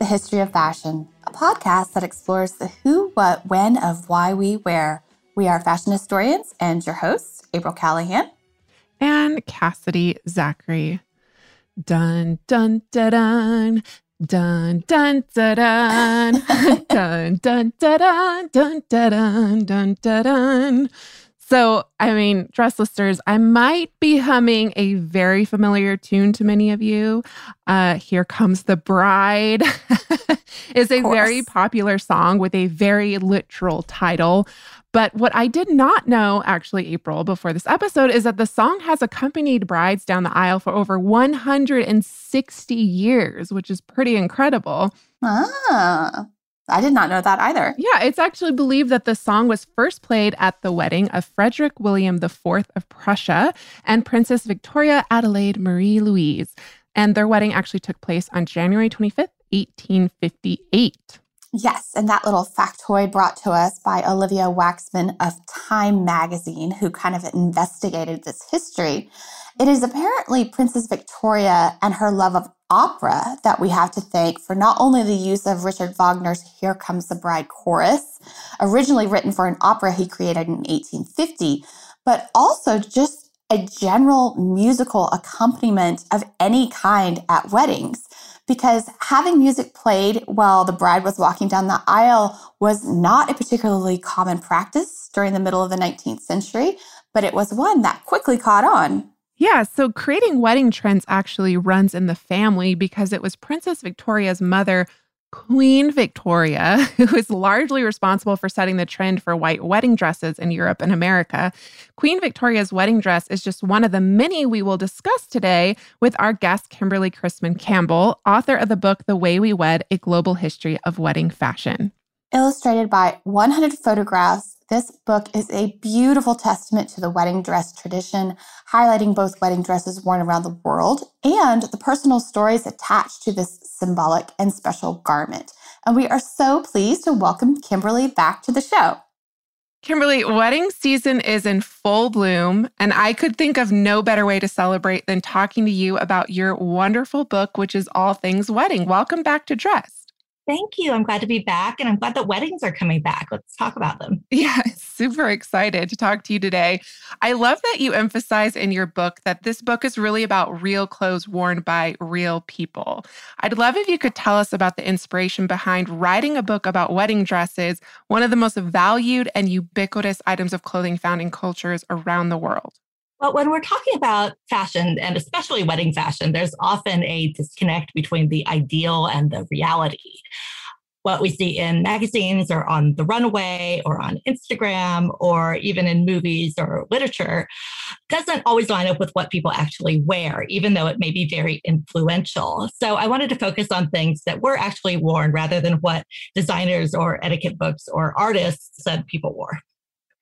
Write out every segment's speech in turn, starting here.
the History of Fashion, a podcast that explores the who, what, when of why we wear. We are fashion historians and your hosts, April Callahan and Cassidy Zachary. Dun, dun, da, dun, dun. Dun dun dun dun dun dun dun dun dun dun dun dun dun so, I mean, dress listers, I might be humming a very familiar tune to many of you. Uh, Here Comes the Bride is a very popular song with a very literal title. But what I did not know, actually, April, before this episode, is that the song has accompanied brides down the aisle for over 160 years, which is pretty incredible. Ah. I did not know that either. Yeah, it's actually believed that the song was first played at the wedding of Frederick William IV of Prussia and Princess Victoria Adelaide Marie Louise. And their wedding actually took place on January 25th, 1858. Yes, and that little factoid brought to us by Olivia Waxman of Time magazine, who kind of investigated this history. It is apparently Princess Victoria and her love of opera that we have to thank for not only the use of Richard Wagner's Here Comes the Bride chorus, originally written for an opera he created in 1850, but also just a general musical accompaniment of any kind at weddings. Because having music played while the bride was walking down the aisle was not a particularly common practice during the middle of the 19th century, but it was one that quickly caught on. Yeah, so creating wedding trends actually runs in the family because it was Princess Victoria's mother, Queen Victoria, who is largely responsible for setting the trend for white wedding dresses in Europe and America. Queen Victoria's wedding dress is just one of the many we will discuss today with our guest, Kimberly Chrisman Campbell, author of the book The Way We Wed A Global History of Wedding Fashion. Illustrated by 100 photographs this book is a beautiful testament to the wedding dress tradition, highlighting both wedding dresses worn around the world and the personal stories attached to this symbolic and special garment. And we are so pleased to welcome Kimberly back to the show. Kimberly, wedding season is in full bloom, and I could think of no better way to celebrate than talking to you about your wonderful book, which is All Things Wedding. Welcome back to Dressed. Thank you. I'm glad to be back and I'm glad that weddings are coming back. Let's talk about them. Yeah, super excited to talk to you today. I love that you emphasize in your book that this book is really about real clothes worn by real people. I'd love if you could tell us about the inspiration behind writing a book about wedding dresses, one of the most valued and ubiquitous items of clothing found in cultures around the world. Well, when we're talking about fashion and especially wedding fashion, there's often a disconnect between the ideal and the reality. What we see in magazines or on the runway or on Instagram or even in movies or literature doesn't always line up with what people actually wear, even though it may be very influential. So I wanted to focus on things that were actually worn rather than what designers or etiquette books or artists said people wore.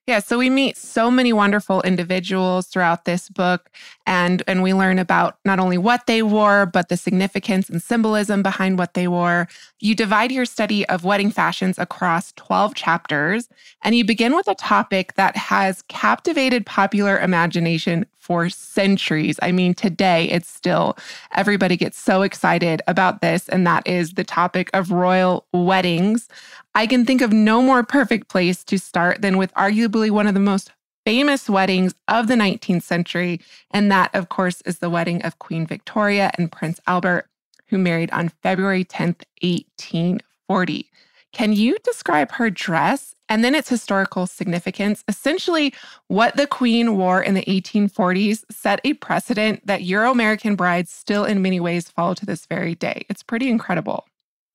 Yeah, so we meet so many wonderful individuals throughout this book and and we learn about not only what they wore but the significance and symbolism behind what they wore. You divide your study of wedding fashions across 12 chapters and you begin with a topic that has captivated popular imagination for centuries. I mean, today it's still everybody gets so excited about this, and that is the topic of royal weddings. I can think of no more perfect place to start than with arguably one of the most famous weddings of the 19th century. And that, of course, is the wedding of Queen Victoria and Prince Albert, who married on February 10th, 1840. Can you describe her dress and then its historical significance. Essentially, what the Queen wore in the 1840s set a precedent that Euro American brides still, in many ways, follow to this very day. It's pretty incredible.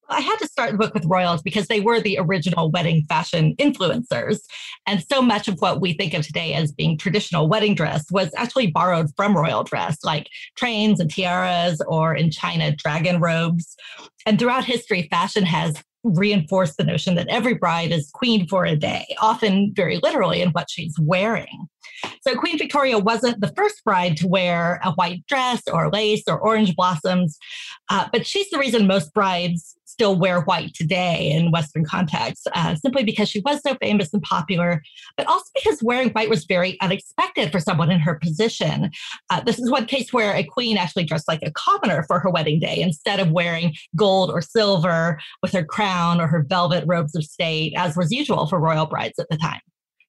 I had to start the book with royals because they were the original wedding fashion influencers. And so much of what we think of today as being traditional wedding dress was actually borrowed from royal dress, like trains and tiaras, or in China, dragon robes. And throughout history, fashion has reinforced the notion that every bride is queen for a day, often very literally in what she's wearing. So Queen Victoria wasn't the first bride to wear a white dress or lace or orange blossoms, uh, but she's the reason most brides still wear white today in Western contexts, uh, simply because she was so famous and popular, but also because wearing white was very unexpected for someone in her position. Uh, this is one case where a queen actually dressed like a commoner for her wedding day instead of wearing gold or silver with her crown or her velvet robes of state, as was usual for royal brides at the time.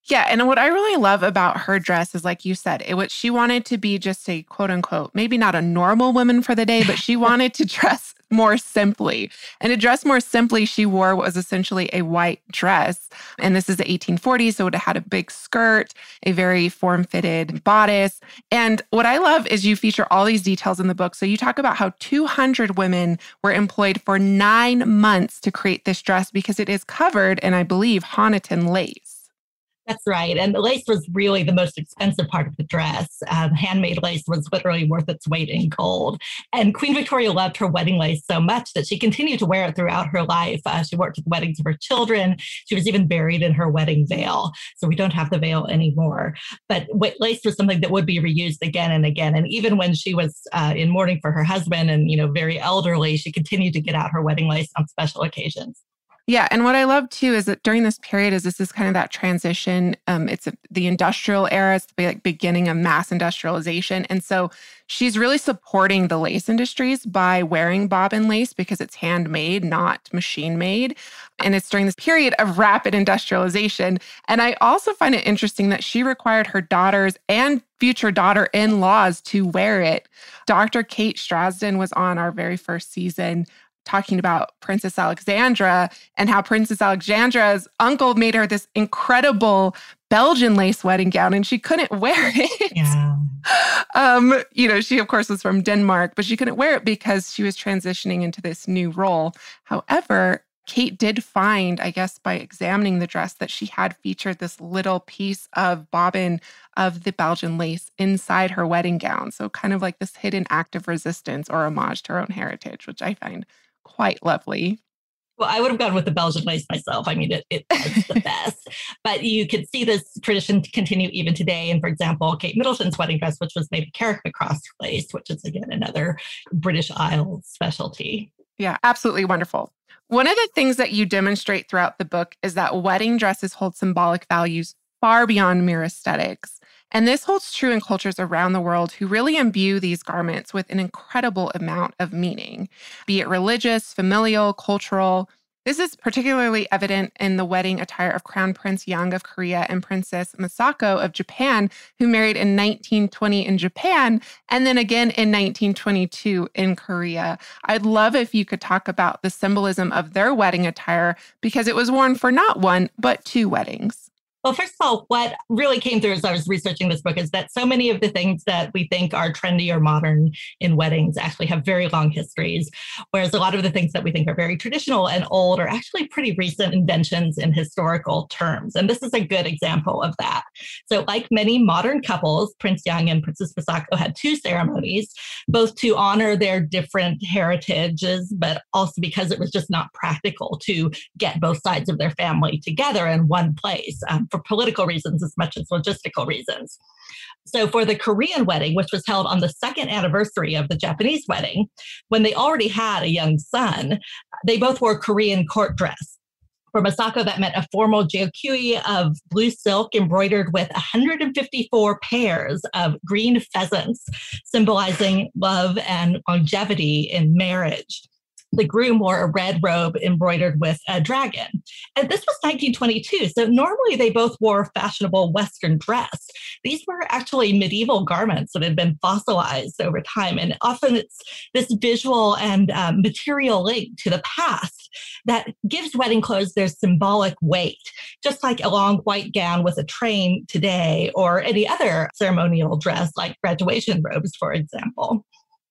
Yeah, and what I really love about her dress is like you said, it was she wanted to be just a quote unquote, maybe not a normal woman for the day, but she wanted to dress more simply. And to dress more simply, she wore what was essentially a white dress. And this is the 1840s, so it had a big skirt, a very form-fitted bodice. And what I love is you feature all these details in the book. So you talk about how 200 women were employed for 9 months to create this dress because it is covered in I believe Honiton lace. That's right. And the lace was really the most expensive part of the dress. Um, handmade lace was literally worth its weight in gold. And Queen Victoria loved her wedding lace so much that she continued to wear it throughout her life. Uh, she worked at the weddings of her children. She was even buried in her wedding veil. So we don't have the veil anymore. But lace was something that would be reused again and again. And even when she was uh, in mourning for her husband and, you know, very elderly, she continued to get out her wedding lace on special occasions. Yeah, and what I love too is that during this period is this is kind of that transition. Um, it's a, the industrial era, it's the like beginning of mass industrialization, and so she's really supporting the lace industries by wearing bobbin lace because it's handmade, not machine made, and it's during this period of rapid industrialization. And I also find it interesting that she required her daughters and future daughter-in-laws to wear it. Dr. Kate Strasdin was on our very first season talking about Princess Alexandra and how Princess Alexandra's uncle made her this incredible Belgian lace wedding gown and she couldn't wear it. Yeah. Um, you know, she of course was from Denmark, but she couldn't wear it because she was transitioning into this new role. However, Kate did find, I guess, by examining the dress, that she had featured this little piece of bobbin of the Belgian lace inside her wedding gown. So, kind of like this hidden act of resistance or homage to her own heritage, which I find quite lovely. Well, I would have gone with the Belgian lace myself. I mean, it, it's the best. But you could see this tradition continue even today. And for example, Kate Middleton's wedding dress, which was made of Carrickmacross lace, which is again another British Isles specialty. Yeah, absolutely wonderful. One of the things that you demonstrate throughout the book is that wedding dresses hold symbolic values far beyond mere aesthetics. And this holds true in cultures around the world who really imbue these garments with an incredible amount of meaning, be it religious, familial, cultural. This is particularly evident in the wedding attire of Crown Prince Yang of Korea and Princess Masako of Japan, who married in 1920 in Japan and then again in 1922 in Korea. I'd love if you could talk about the symbolism of their wedding attire because it was worn for not one, but two weddings. Well, first of all, what really came through as I was researching this book is that so many of the things that we think are trendy or modern in weddings actually have very long histories, whereas a lot of the things that we think are very traditional and old are actually pretty recent inventions in historical terms. And this is a good example of that. So, like many modern couples, Prince Yang and Princess Masako had two ceremonies, both to honor their different heritages, but also because it was just not practical to get both sides of their family together in one place. Um, for political reasons as much as logistical reasons. So, for the Korean wedding, which was held on the second anniversary of the Japanese wedding, when they already had a young son, they both wore Korean court dress. For Masako, that meant a formal jeogui of blue silk embroidered with 154 pairs of green pheasants, symbolizing love and longevity in marriage the groom wore a red robe embroidered with a dragon. And this was 1922. So normally they both wore fashionable Western dress. These were actually medieval garments that had been fossilized over time. And often it's this visual and um, material link to the past that gives wedding clothes their symbolic weight, just like a long white gown with a train today or any other ceremonial dress like graduation robes, for example.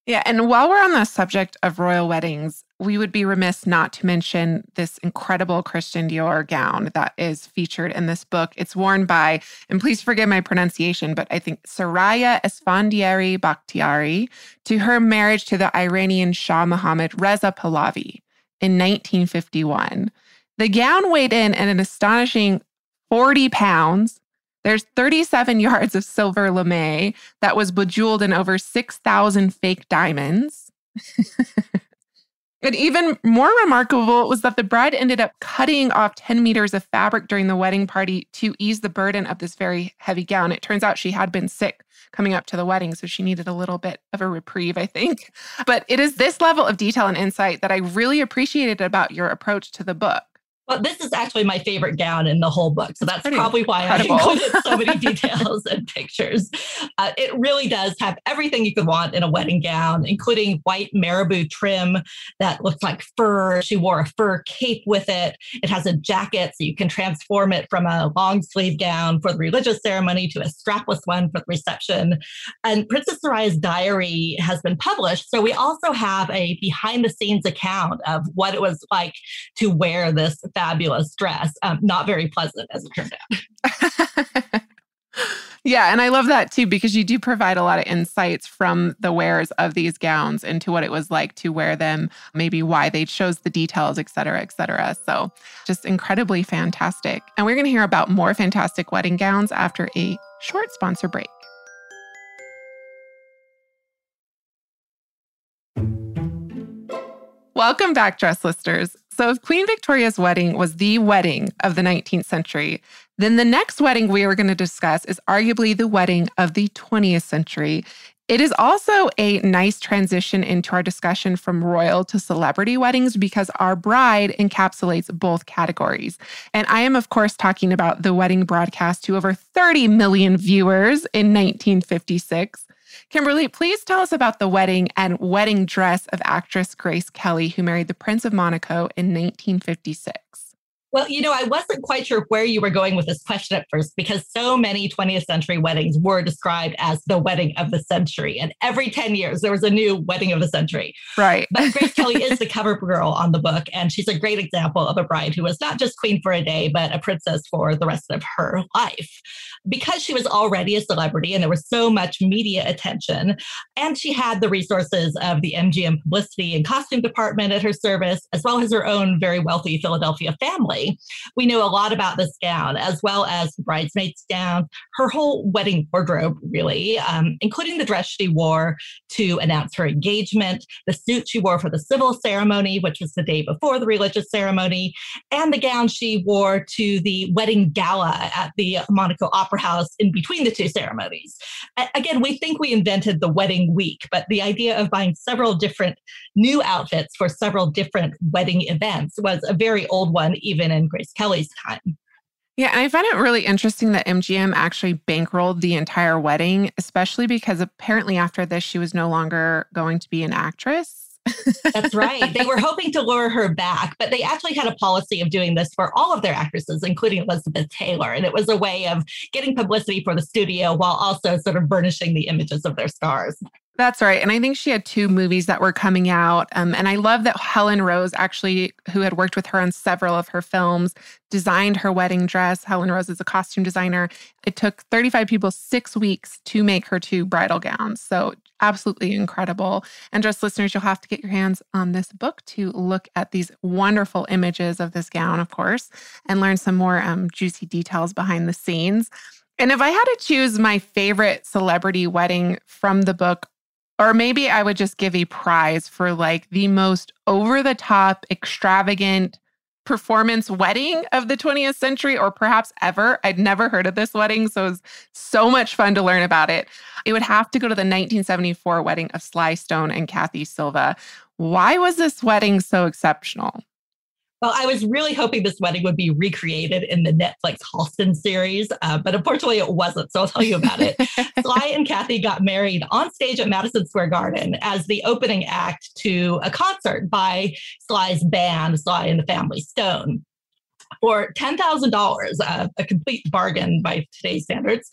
Yeah. And while we're on the subject of royal weddings, we would be remiss not to mention this incredible Christian Dior gown that is featured in this book. It's worn by, and please forgive my pronunciation, but I think Soraya Esfandiari Bakhtiari to her marriage to the Iranian Shah Mohammad Reza Pahlavi in 1951. The gown weighed in at an astonishing 40 pounds. There's 37 yards of silver lame that was bejeweled in over 6,000 fake diamonds. And even more remarkable was that the bride ended up cutting off 10 meters of fabric during the wedding party to ease the burden of this very heavy gown. It turns out she had been sick coming up to the wedding, so she needed a little bit of a reprieve, I think. But it is this level of detail and insight that I really appreciated about your approach to the book. Well, this is actually my favorite gown in the whole book. So that's Pretty probably why incredible. I included so many details and pictures. Uh, it really does have everything you could want in a wedding gown, including white marabou trim that looks like fur. She wore a fur cape with it. It has a jacket, so you can transform it from a long sleeve gown for the religious ceremony to a strapless one for the reception. And Princess Soraya's diary has been published. So we also have a behind the scenes account of what it was like to wear this fabulous dress. Um, not very pleasant, as it turned out. yeah, and I love that too because you do provide a lot of insights from the wearers of these gowns into what it was like to wear them, maybe why they chose the details, et cetera, et cetera. So just incredibly fantastic. And we're going to hear about more fantastic wedding gowns after a short sponsor break. Welcome back, dress listers. So, if Queen Victoria's wedding was the wedding of the 19th century, then the next wedding we are going to discuss is arguably the wedding of the 20th century. It is also a nice transition into our discussion from royal to celebrity weddings because our bride encapsulates both categories. And I am, of course, talking about the wedding broadcast to over 30 million viewers in 1956. Kimberly, please tell us about the wedding and wedding dress of actress Grace Kelly, who married the Prince of Monaco in 1956. Well, you know, I wasn't quite sure where you were going with this question at first because so many 20th century weddings were described as the wedding of the century. And every 10 years, there was a new wedding of the century. Right. But Grace Kelly is the cover girl on the book. And she's a great example of a bride who was not just queen for a day, but a princess for the rest of her life. Because she was already a celebrity and there was so much media attention, and she had the resources of the MGM publicity and costume department at her service, as well as her own very wealthy Philadelphia family we know a lot about this gown, as well as the bridesmaid's gown, her whole wedding wardrobe, really, um, including the dress she wore to announce her engagement, the suit she wore for the civil ceremony, which was the day before the religious ceremony, and the gown she wore to the wedding gala at the Monaco Opera House in between the two ceremonies. Again, we think we invented the wedding week, but the idea of buying several different new outfits for several different wedding events was a very old one, even in Grace Kelly's time. Yeah, and I find it really interesting that MGM actually bankrolled the entire wedding, especially because apparently after this, she was no longer going to be an actress. That's right. They were hoping to lure her back, but they actually had a policy of doing this for all of their actresses, including Elizabeth Taylor. And it was a way of getting publicity for the studio while also sort of burnishing the images of their stars. That's right. And I think she had two movies that were coming out. Um, and I love that Helen Rose, actually, who had worked with her on several of her films, designed her wedding dress. Helen Rose is a costume designer. It took 35 people six weeks to make her two bridal gowns. So absolutely incredible. And just listeners, you'll have to get your hands on this book to look at these wonderful images of this gown, of course, and learn some more um, juicy details behind the scenes. And if I had to choose my favorite celebrity wedding from the book, or maybe I would just give a prize for like the most over the top, extravagant performance wedding of the 20th century, or perhaps ever. I'd never heard of this wedding. So it was so much fun to learn about it. It would have to go to the 1974 wedding of Sly Stone and Kathy Silva. Why was this wedding so exceptional? Well, I was really hoping this wedding would be recreated in the Netflix Halston series, uh, but unfortunately it wasn't. So I'll tell you about it. Sly and Kathy got married on stage at Madison Square Garden as the opening act to a concert by Sly's band, Sly and the Family Stone for $10,000, uh, a complete bargain by today's standards,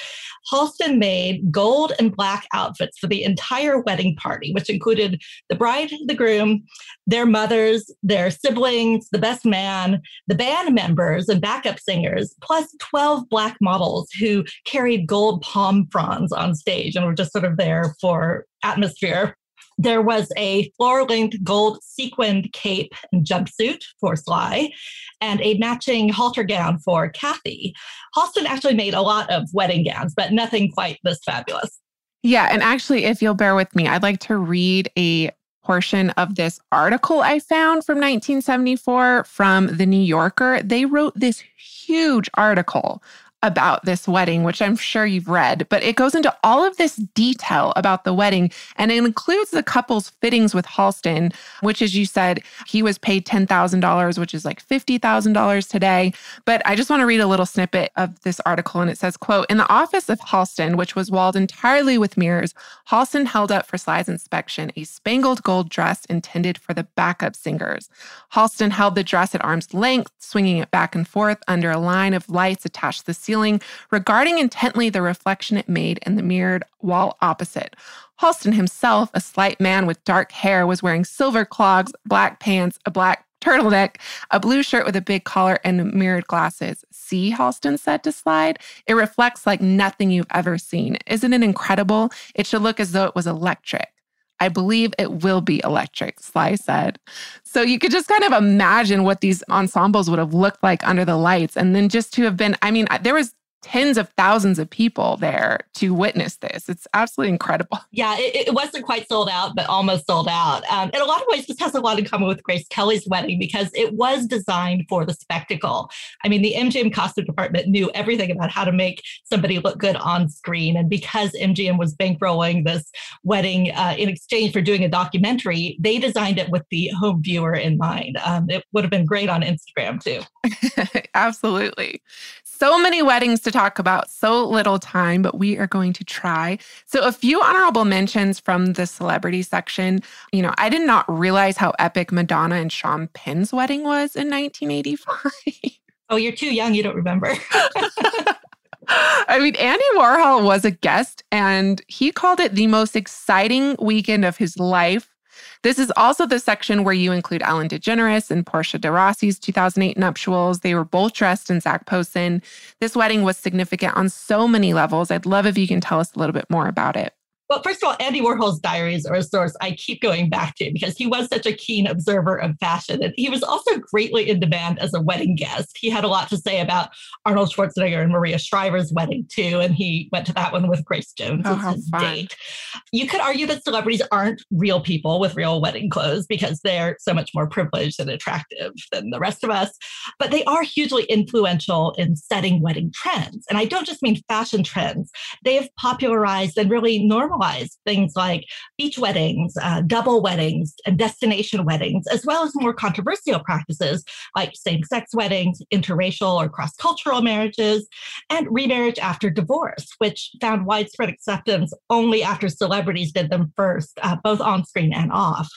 Halston made gold and black outfits for the entire wedding party, which included the bride, the groom, their mothers, their siblings, the best man, the band members and backup singers, plus 12 black models who carried gold palm fronds on stage and were just sort of there for atmosphere There was a floor length gold sequined cape and jumpsuit for Sly and a matching halter gown for Kathy. Halston actually made a lot of wedding gowns, but nothing quite this fabulous. Yeah. And actually, if you'll bear with me, I'd like to read a portion of this article I found from 1974 from The New Yorker. They wrote this huge article about this wedding, which I'm sure you've read, but it goes into all of this detail about the wedding and it includes the couple's fittings with Halston, which, as you said, he was paid $10,000, which is like $50,000 today. But I just want to read a little snippet of this article and it says, quote, in the office of Halston, which was walled entirely with mirrors, Halston held up for Sly's inspection a spangled gold dress intended for the backup singers. Halston held the dress at arm's length, swinging it back and forth under a line of lights attached to the ceiling, regarding intently the reflection it made in the mirrored wall opposite. Halston himself, a slight man with dark hair, was wearing silver clogs, black pants, a black turtleneck, a blue shirt with a big collar, and mirrored glasses. See, Halston said to Sly, It reflects like nothing you've ever seen. Isn't it incredible? It should look as though it was electric. I believe it will be electric, Sly said. So you could just kind of imagine what these ensembles would have looked like under the lights. And then just to have been, I mean, there was tens of thousands of people there to witness this. It's absolutely incredible. Yeah, it, it wasn't quite sold out, but almost sold out. Um, in a lot of ways, this has a lot in common with Grace Kelly's wedding because it was designed for the spectacle. I mean, the MGM costume department knew everything about how to make somebody look good on screen. And because MGM was bankrolling this wedding uh, in exchange for doing a documentary, they designed it with the home viewer in mind. Um, it would have been great on Instagram too. Absolutely. So many weddings to talk about, so little time, but we are going to try. So, a few honorable mentions from the celebrity section. You know, I did not realize how epic Madonna and Sean Penn's wedding was in 1985. Oh, you're too young. You don't remember. I mean, Andy Warhol was a guest and he called it the most exciting weekend of his life. This is also the section where you include Ellen DeGeneres and Portia de Rossi's 2008 nuptials. They were both dressed in Zac Posen. This wedding was significant on so many levels. I'd love if you can tell us a little bit more about it. Well, first of all, Andy Warhol's diaries are a source I keep going back to because he was such a keen observer of fashion. And he was also greatly in demand as a wedding guest. He had a lot to say about Arnold Schwarzenegger and Maria Shriver's wedding, too. And he went to that one with Grace Jones oh, as his fun. date. You could argue that celebrities aren't real people with real wedding clothes because they're so much more privileged and attractive than the rest of us. But they are hugely influential in setting wedding trends. And I don't just mean fashion trends, they have popularized and really normalized things like beach weddings, uh, double weddings, and destination weddings, as well as more controversial practices like same sex weddings, interracial or cross cultural marriages, and remarriage after divorce, which found widespread acceptance only after celebrities did them first, uh, both on screen and off.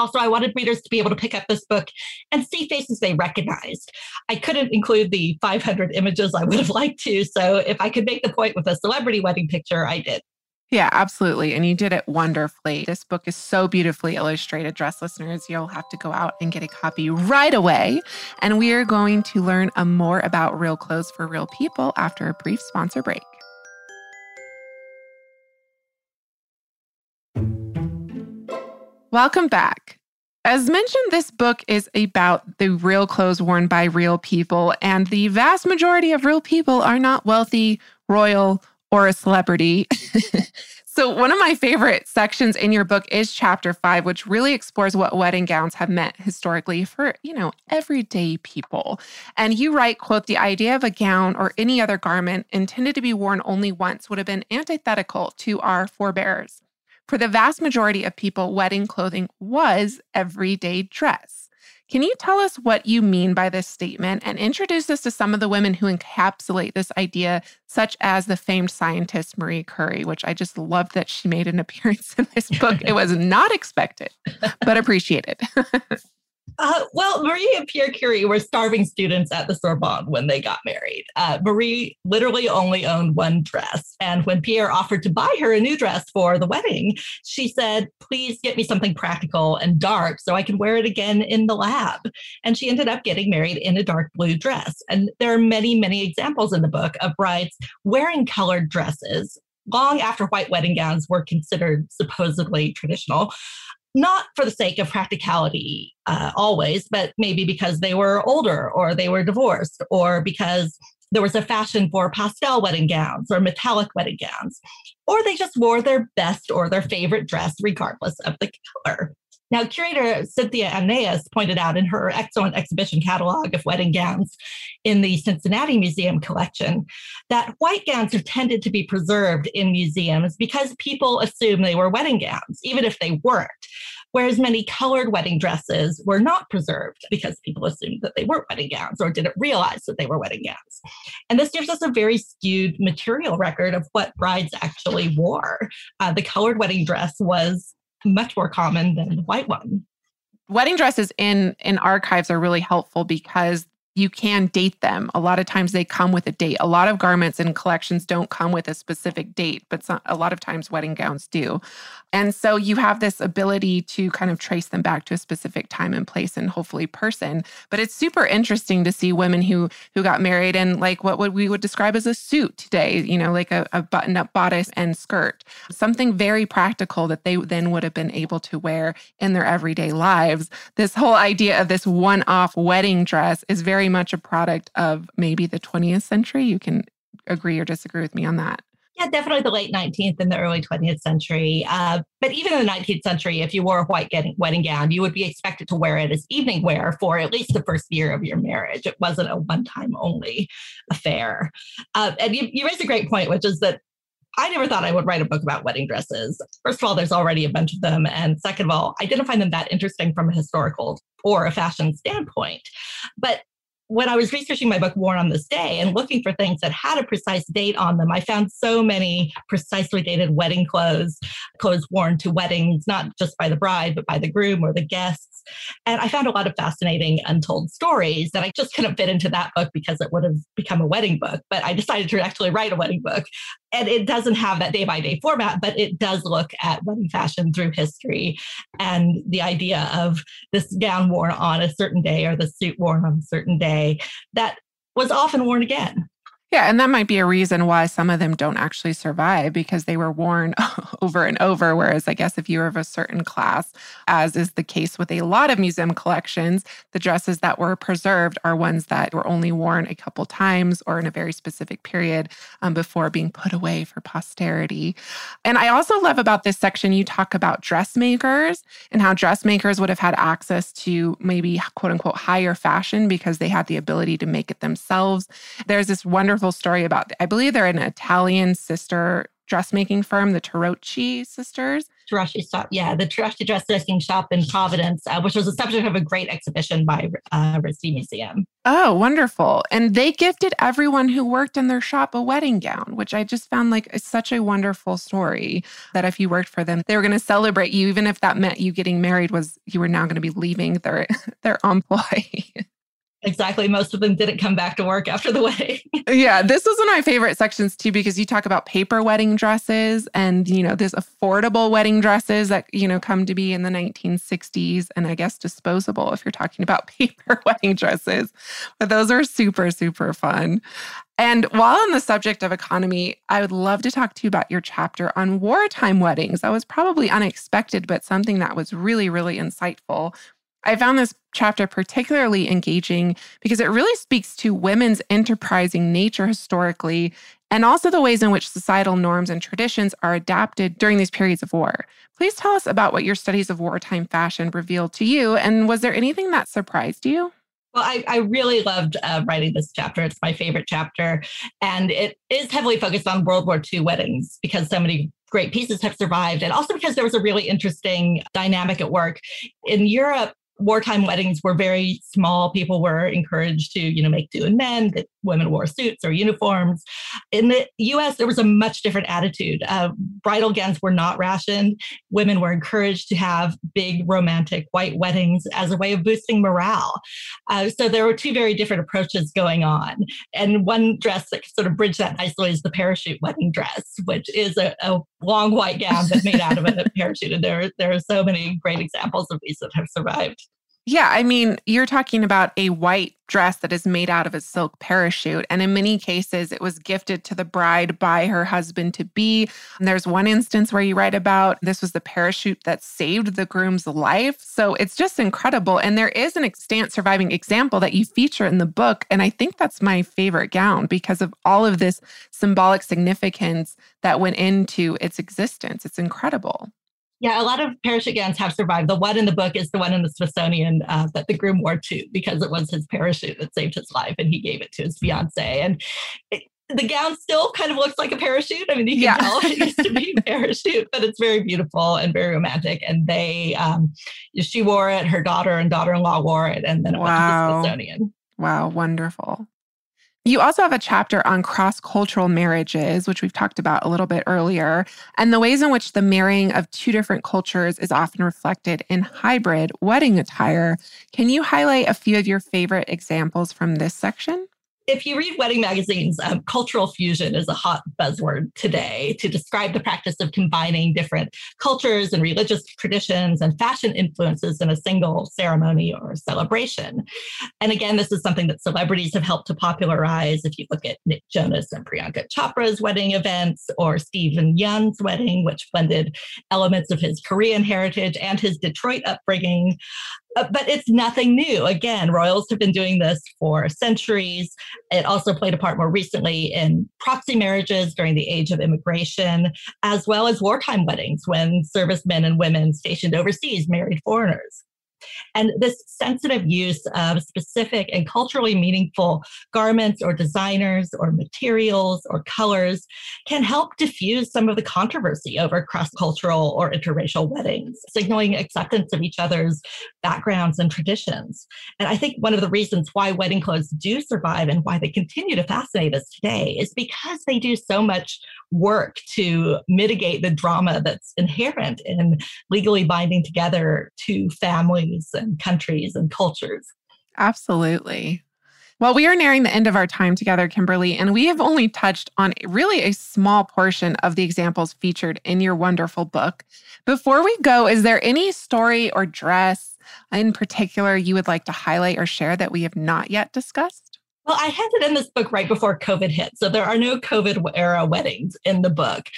Also, I wanted readers to be able to pick up this book and see faces they recognized. I couldn't include the 500 images I would have liked to, so if I could make the point with a celebrity wedding picture, I did. Yeah, absolutely. And you did it wonderfully. This book is so beautifully illustrated. Dress listeners, you'll have to go out and get a copy right away. And we are going to learn a more about real clothes for real people after a brief sponsor break. Welcome back. As mentioned, this book is about the real clothes worn by real people, and the vast majority of real people are not wealthy, royal, or a celebrity. so, one of my favorite sections in your book is chapter five, which really explores what wedding gowns have meant historically for, you know, everyday people. And you write, quote, the idea of a gown or any other garment intended to be worn only once would have been antithetical to our forebears. For the vast majority of people, wedding clothing was everyday dress. Can you tell us what you mean by this statement and introduce us to some of the women who encapsulate this idea, such as the famed scientist Marie Curie, which I just love that she made an appearance in this book. it was not expected, but appreciated. Uh, well, Marie and Pierre Curie were starving students at the Sorbonne when they got married. Uh, Marie literally only owned one dress. And when Pierre offered to buy her a new dress for the wedding, she said, Please get me something practical and dark so I can wear it again in the lab. And she ended up getting married in a dark blue dress. And there are many, many examples in the book of brides wearing colored dresses long after white wedding gowns were considered supposedly traditional. Not for the sake of practicality uh, always, but maybe because they were older or they were divorced or because there was a fashion for pastel wedding gowns or metallic wedding gowns, or they just wore their best or their favorite dress regardless of the color. Now, curator Cynthia Amnéus pointed out in her excellent exhibition catalog of wedding gowns in the Cincinnati Museum collection that white gowns have tended to be preserved in museums because people assume they were wedding gowns, even if they weren't. Whereas many colored wedding dresses were not preserved because people assumed that they weren't wedding gowns or didn't realize that they were wedding gowns. And this gives us a very skewed material record of what brides actually wore. Uh, the colored wedding dress was much more common than the white one. Wedding dresses in in archives are really helpful because you can date them. A lot of times they come with a date. A lot of garments and collections don't come with a specific date, but some, a lot of times wedding gowns do. And so you have this ability to kind of trace them back to a specific time and place and hopefully person. But it's super interesting to see women who who got married in like what would we would describe as a suit today, you know, like a, a button-up bodice and skirt. Something very practical that they then would have been able to wear in their everyday lives. This whole idea of this one-off wedding dress is very much a product of maybe the 20th century. You can agree or disagree with me on that. Yeah, definitely the late 19th and the early 20th century. Uh, but even in the 19th century, if you wore a white wedding gown, you would be expected to wear it as evening wear for at least the first year of your marriage. It wasn't a one time only affair. Uh, and you, you raised a great point, which is that I never thought I would write a book about wedding dresses. First of all, there's already a bunch of them. And second of all, I didn't find them that interesting from a historical or a fashion standpoint. But when I was researching my book, Worn on This Day, and looking for things that had a precise date on them, I found so many precisely dated wedding clothes, clothes worn to weddings, not just by the bride, but by the groom or the guests. And I found a lot of fascinating untold stories that I just couldn't fit into that book because it would have become a wedding book. But I decided to actually write a wedding book. And it doesn't have that day by day format, but it does look at wedding fashion through history and the idea of this gown worn on a certain day or the suit worn on a certain day that was often worn again. Yeah, and that might be a reason why some of them don't actually survive because they were worn over and over. Whereas, I guess if you're of a certain class, as is the case with a lot of museum collections, the dresses that were preserved are ones that were only worn a couple times or in a very specific period um, before being put away for posterity. And I also love about this section, you talk about dressmakers and how dressmakers would have had access to maybe quote unquote higher fashion because they had the ability to make it themselves. There's this wonderful wonderful story about, I believe they're an Italian sister dressmaking firm, the Tirocchi sisters. Tirocchi shop, yeah, the Tirocchi dressmaking shop in Providence, uh, which was the subject of a great exhibition by uh, RISD Museum. Oh, wonderful! And they gifted everyone who worked in their shop a wedding gown, which I just found like such a wonderful story. That if you worked for them, they were going to celebrate you, even if that meant you getting married was you were now going to be leaving their their employ. Exactly. Most of them didn't come back to work after the wedding. yeah, this was one of my favorite sections too because you talk about paper wedding dresses and you know there's affordable wedding dresses that you know come to be in the 1960s and I guess disposable if you're talking about paper wedding dresses. But those are super super fun. And while on the subject of economy, I would love to talk to you about your chapter on wartime weddings. That was probably unexpected, but something that was really, really insightful. I found this chapter particularly engaging because it really speaks to women's enterprising nature historically and also the ways in which societal norms and traditions are adapted during these periods of war. Please tell us about what your studies of wartime fashion revealed to you, and was there anything that surprised you? Well, I, I really loved uh, writing this chapter. It's my favorite chapter. And it is heavily focused on World War II weddings because so many great pieces have survived. And also because there was a really interesting dynamic at work. In Europe, wartime weddings were very small. People were encouraged to, you know, make do and mend. That women wore suits or uniforms. In the U.S., there was a much different attitude. Uh, bridal gowns were not rationed. Women were encouraged to have big romantic white weddings as a way of boosting morale. Uh, so there were two very different approaches going on. And one dress that sort of bridged that nicely is the parachute wedding dress, which is a, a long white gown that's made out of a parachute. And there, there are so many great examples of these that have survived. Yeah, I mean, you're talking about a white dress that is made out of a silk parachute. And in many cases, it was gifted to the bride by her husband to be. There's one instance where you write about this was the parachute that saved the groom's life. So it's just incredible. And there is an extant surviving example that you feature in the book. And I think that's my favorite gown because of all of this symbolic significance that went into its existence. It's incredible. Yeah, a lot of parachute gowns have survived. The one in the book is the one in the Smithsonian uh, that the groom wore too, because it was his parachute that saved his life, and he gave it to his fiance. And it, the gown still kind of looks like a parachute. I mean, you can yeah. tell it used to be a parachute, but it's very beautiful and very romantic. And they, um, she wore it, her daughter and daughter-in-law wore it, and then it wow. went to the Smithsonian. Wow, wonderful. You also have a chapter on cross cultural marriages, which we've talked about a little bit earlier, and the ways in which the marrying of two different cultures is often reflected in hybrid wedding attire. Can you highlight a few of your favorite examples from this section? If you read wedding magazines, um, cultural fusion is a hot buzzword today to describe the practice of combining different cultures and religious traditions and fashion influences in a single ceremony or celebration. And again, this is something that celebrities have helped to popularize. If you look at Nick Jonas and Priyanka Chopra's wedding events, or Steven Yeun's wedding, which blended elements of his Korean heritage and his Detroit upbringing. Uh, but it's nothing new. Again, royals have been doing this for centuries. It also played a part more recently in proxy marriages during the age of immigration, as well as wartime weddings when servicemen and women stationed overseas married foreigners. And this sensitive use of specific and culturally meaningful garments or designers or materials or colors can help diffuse some of the controversy over cross cultural or interracial weddings, signaling acceptance of each other's backgrounds and traditions. And I think one of the reasons why wedding clothes do survive and why they continue to fascinate us today is because they do so much work to mitigate the drama that's inherent in legally binding together two families and countries and cultures. Absolutely. Well, we are nearing the end of our time together, Kimberly, and we have only touched on really a small portion of the examples featured in your wonderful book. Before we go, is there any story or dress in particular you would like to highlight or share that we have not yet discussed? Well, I handed in this book right before COVID hit. So there are no COVID era weddings in the book.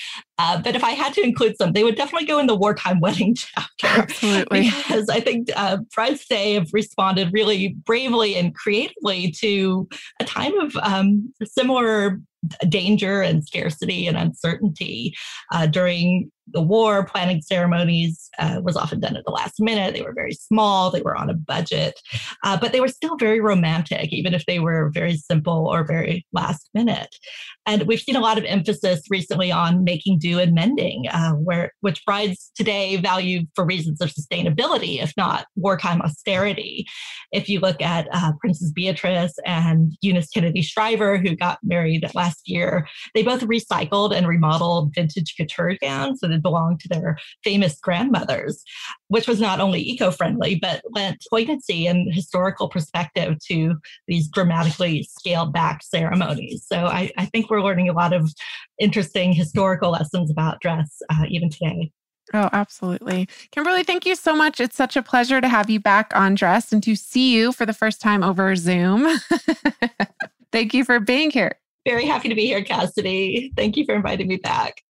Uh, but if I had to include some, they would definitely go in the wartime wedding chapter. Absolutely. Because I think uh, Brides Today have responded really bravely and creatively to a time of um, similar danger and scarcity and uncertainty. Uh, during the war planning ceremonies uh, was often done at the last minute. They were very small. They were on a budget. Uh, but they were still very romantic even if they were very simple or very last minute. And we've seen a lot of emphasis recently on making do and mending uh, where which brides today value for reasons of sustainability if not wartime austerity if you look at uh, princess beatrice and eunice kennedy shriver who got married last year they both recycled and remodeled vintage couture gowns that belonged to their famous grandmothers, which was not only eco friendly, but lent poignancy and historical perspective to these dramatically scaled back ceremonies. So I, I think we're learning a lot of interesting historical lessons about dress uh, even today. Oh, absolutely. Kimberly, thank you so much. It's such a pleasure to have you back on Dressed and to see you for the first time over Zoom. thank you for being here. Very happy to be here, Cassidy. Thank you for inviting me back.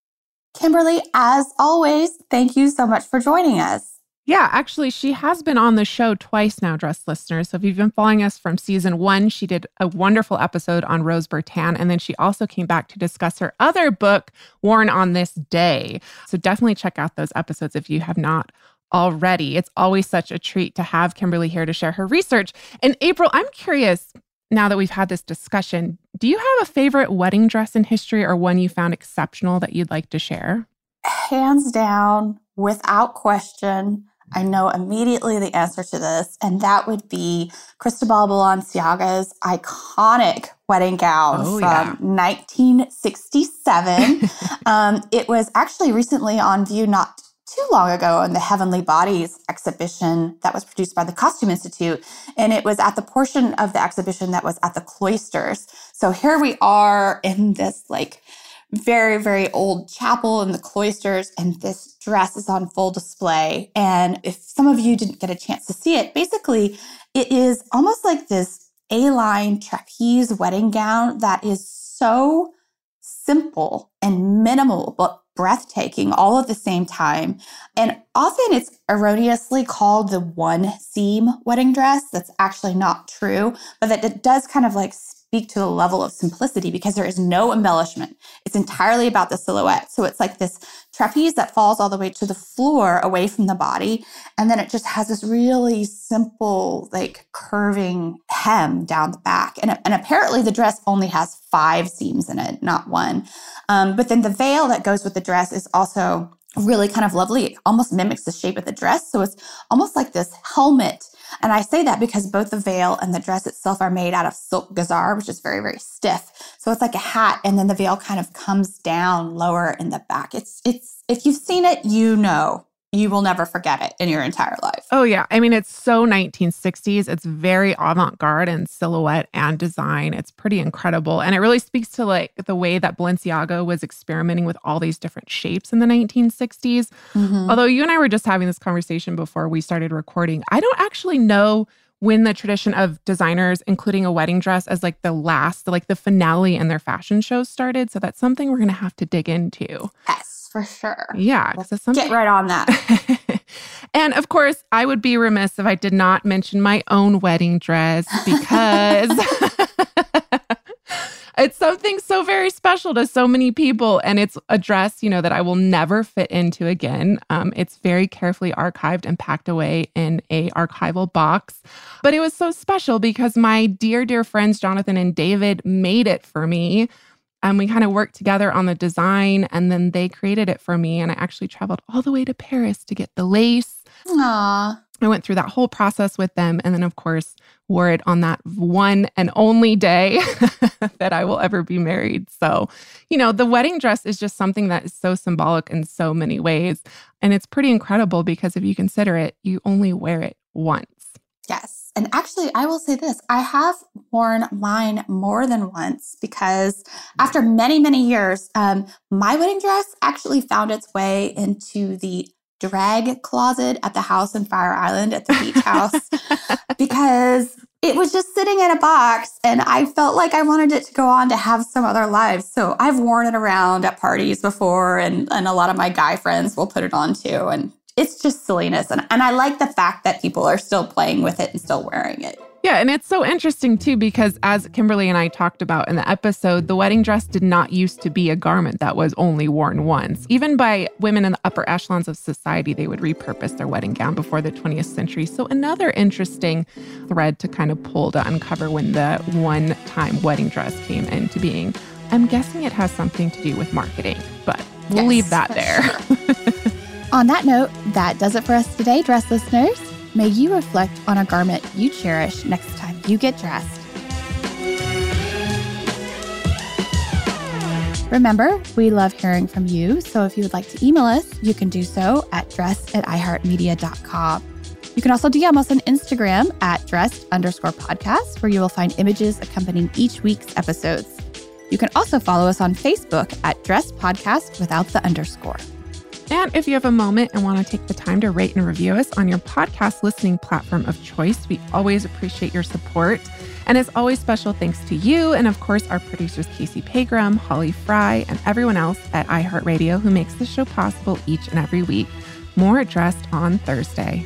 Kimberly, as always, thank you so much for joining us. Yeah, actually, she has been on the show twice now, Dress listeners. So if you've been following us from season one, she did a wonderful episode on Rose Bertin. And then she also came back to discuss her other book, Worn on This Day. So definitely check out those episodes if you have not already. It's always such a treat to have Kimberly here to share her research. And April, I'm curious, now that we've had this discussion, do you have a favorite wedding dress in history or one you found exceptional that you'd like to share? Hands down, without question, I know immediately the answer to this, and that would be Cristobal Balenciaga's iconic wedding gown oh, from yeah. 1967. um, it was actually recently on view not too long ago in the Heavenly Bodies exhibition that was produced by the Costume Institute. And it was at the portion of the exhibition that was at the cloisters. So here we are in this like very, very old chapel in the cloisters, and this dress is on full display. And if some of you didn't get a chance to see it, basically, it is almost like this A line trapeze wedding gown that is so simple and minimal, but breathtaking all at the same time. And often it's erroneously called the one seam wedding dress. That's actually not true, but that it does kind of like speak to the level of simplicity because there is no embellishment. It's entirely about the silhouette. So it's like this trapeze that falls all the way to the floor away from the body. And then it just has this really simple, like curving hem down the back. And, and apparently the dress only has five seams in it, not one. Um, but then the veil that goes with the dress is also really kind of lovely. It almost mimics the shape of the dress. So it's almost like this helmet and I say that because both the veil and the dress itself are made out of silk gazar, which is very, very stiff. So it's like a hat, and then the veil kind of comes down lower in the back. It's it's if you've seen it, you know you will never forget it in your entire life. Oh, yeah. I mean, it's so 1960s. It's very avant garde in silhouette and design. It's pretty incredible. And it really speaks to like the way that Balenciaga was experimenting with all these different shapes in the 1960s. Mm-hmm. Although you and I were just having this conversation before we started recording, I don't actually know when the tradition of designers including a wedding dress as like the last like the finale in their fashion shows started so that's something we're going to have to dig into yes for sure. Yeah. Get right on that. and of course, I would be remiss if I did not mention my own wedding dress because it's something so very special to so many people. And it's a dress, you know, that I will never fit into again. Um, it's very carefully archived and packed away in a archival box. But it was so special because my dear, dear friends, Jonathan and David, made it for me and we kind of worked together on the design and then they created it for me and i actually traveled all the way to paris to get the lace. Aww. i went through that whole process with them and then of course wore it on that one and only day that i will ever be married. So you know the wedding dress is just something that is so symbolic in so many ways and it's pretty incredible because if you consider it you only wear it once yes and actually, I will say this I have worn mine more than once because after many, many years, um, my wedding dress actually found its way into the drag closet at the house in Fire Island at the beach house because it was just sitting in a box and I felt like I wanted it to go on to have some other lives. So I've worn it around at parties before and, and a lot of my guy friends will put it on too. And it's just silliness. And, and I like the fact that people are still playing with it and still wearing it. Yeah, and it's so interesting too because as Kimberly and I talked about in the episode, the wedding dress did not used to be a garment that was only worn once. Even by women in the upper echelons of society, they would repurpose their wedding gown before the 20th century. So another interesting thread to kind of pull to uncover when the one-time wedding dress came into being. I'm guessing it has something to do with marketing, but we'll yes, leave that there. Sure. On that note, that does it for us today, Dressed listeners. May you reflect on a garment you cherish next time you get dressed. Remember, we love hearing from you, so if you would like to email us, you can do so at dressed at iheartmedia.com. You can also DM us on Instagram at dressed underscore podcast, where you will find images accompanying each week's episodes. You can also follow us on Facebook at Dressed Podcast without the underscore. And if you have a moment and want to take the time to rate and review us on your podcast listening platform of choice, we always appreciate your support. And as always, special thanks to you and, of course, our producers, Casey Pegram, Holly Fry, and everyone else at iHeartRadio who makes this show possible each and every week. More addressed on Thursday.